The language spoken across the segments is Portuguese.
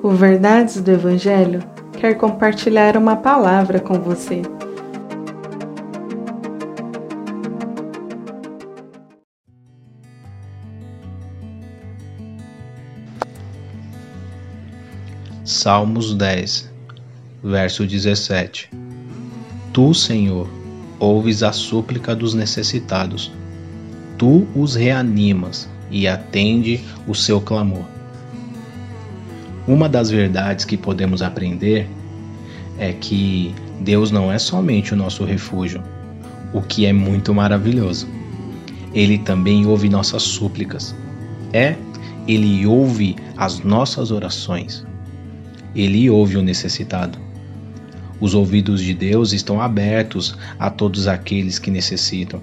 O Verdades do Evangelho quer compartilhar uma palavra com você. Salmos 10, verso 17 Tu, Senhor, ouves a súplica dos necessitados, tu os reanimas e atende o seu clamor. Uma das verdades que podemos aprender é que Deus não é somente o nosso refúgio, o que é muito maravilhoso. Ele também ouve nossas súplicas. É, ele ouve as nossas orações. Ele ouve o necessitado. Os ouvidos de Deus estão abertos a todos aqueles que necessitam,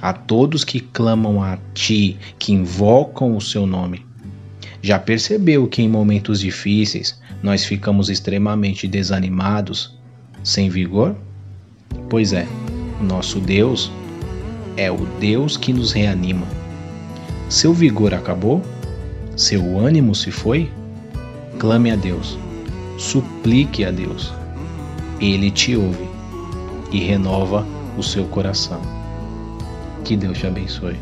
a todos que clamam a Ti, que invocam o Seu nome. Já percebeu que em momentos difíceis nós ficamos extremamente desanimados, sem vigor? Pois é, nosso Deus é o Deus que nos reanima. Seu vigor acabou? Seu ânimo se foi? Clame a Deus, suplique a Deus. Ele te ouve e renova o seu coração. Que Deus te abençoe.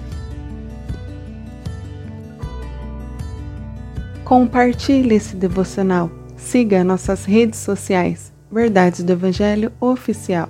Compartilhe esse devocional. Siga nossas redes sociais. Verdades do Evangelho Oficial.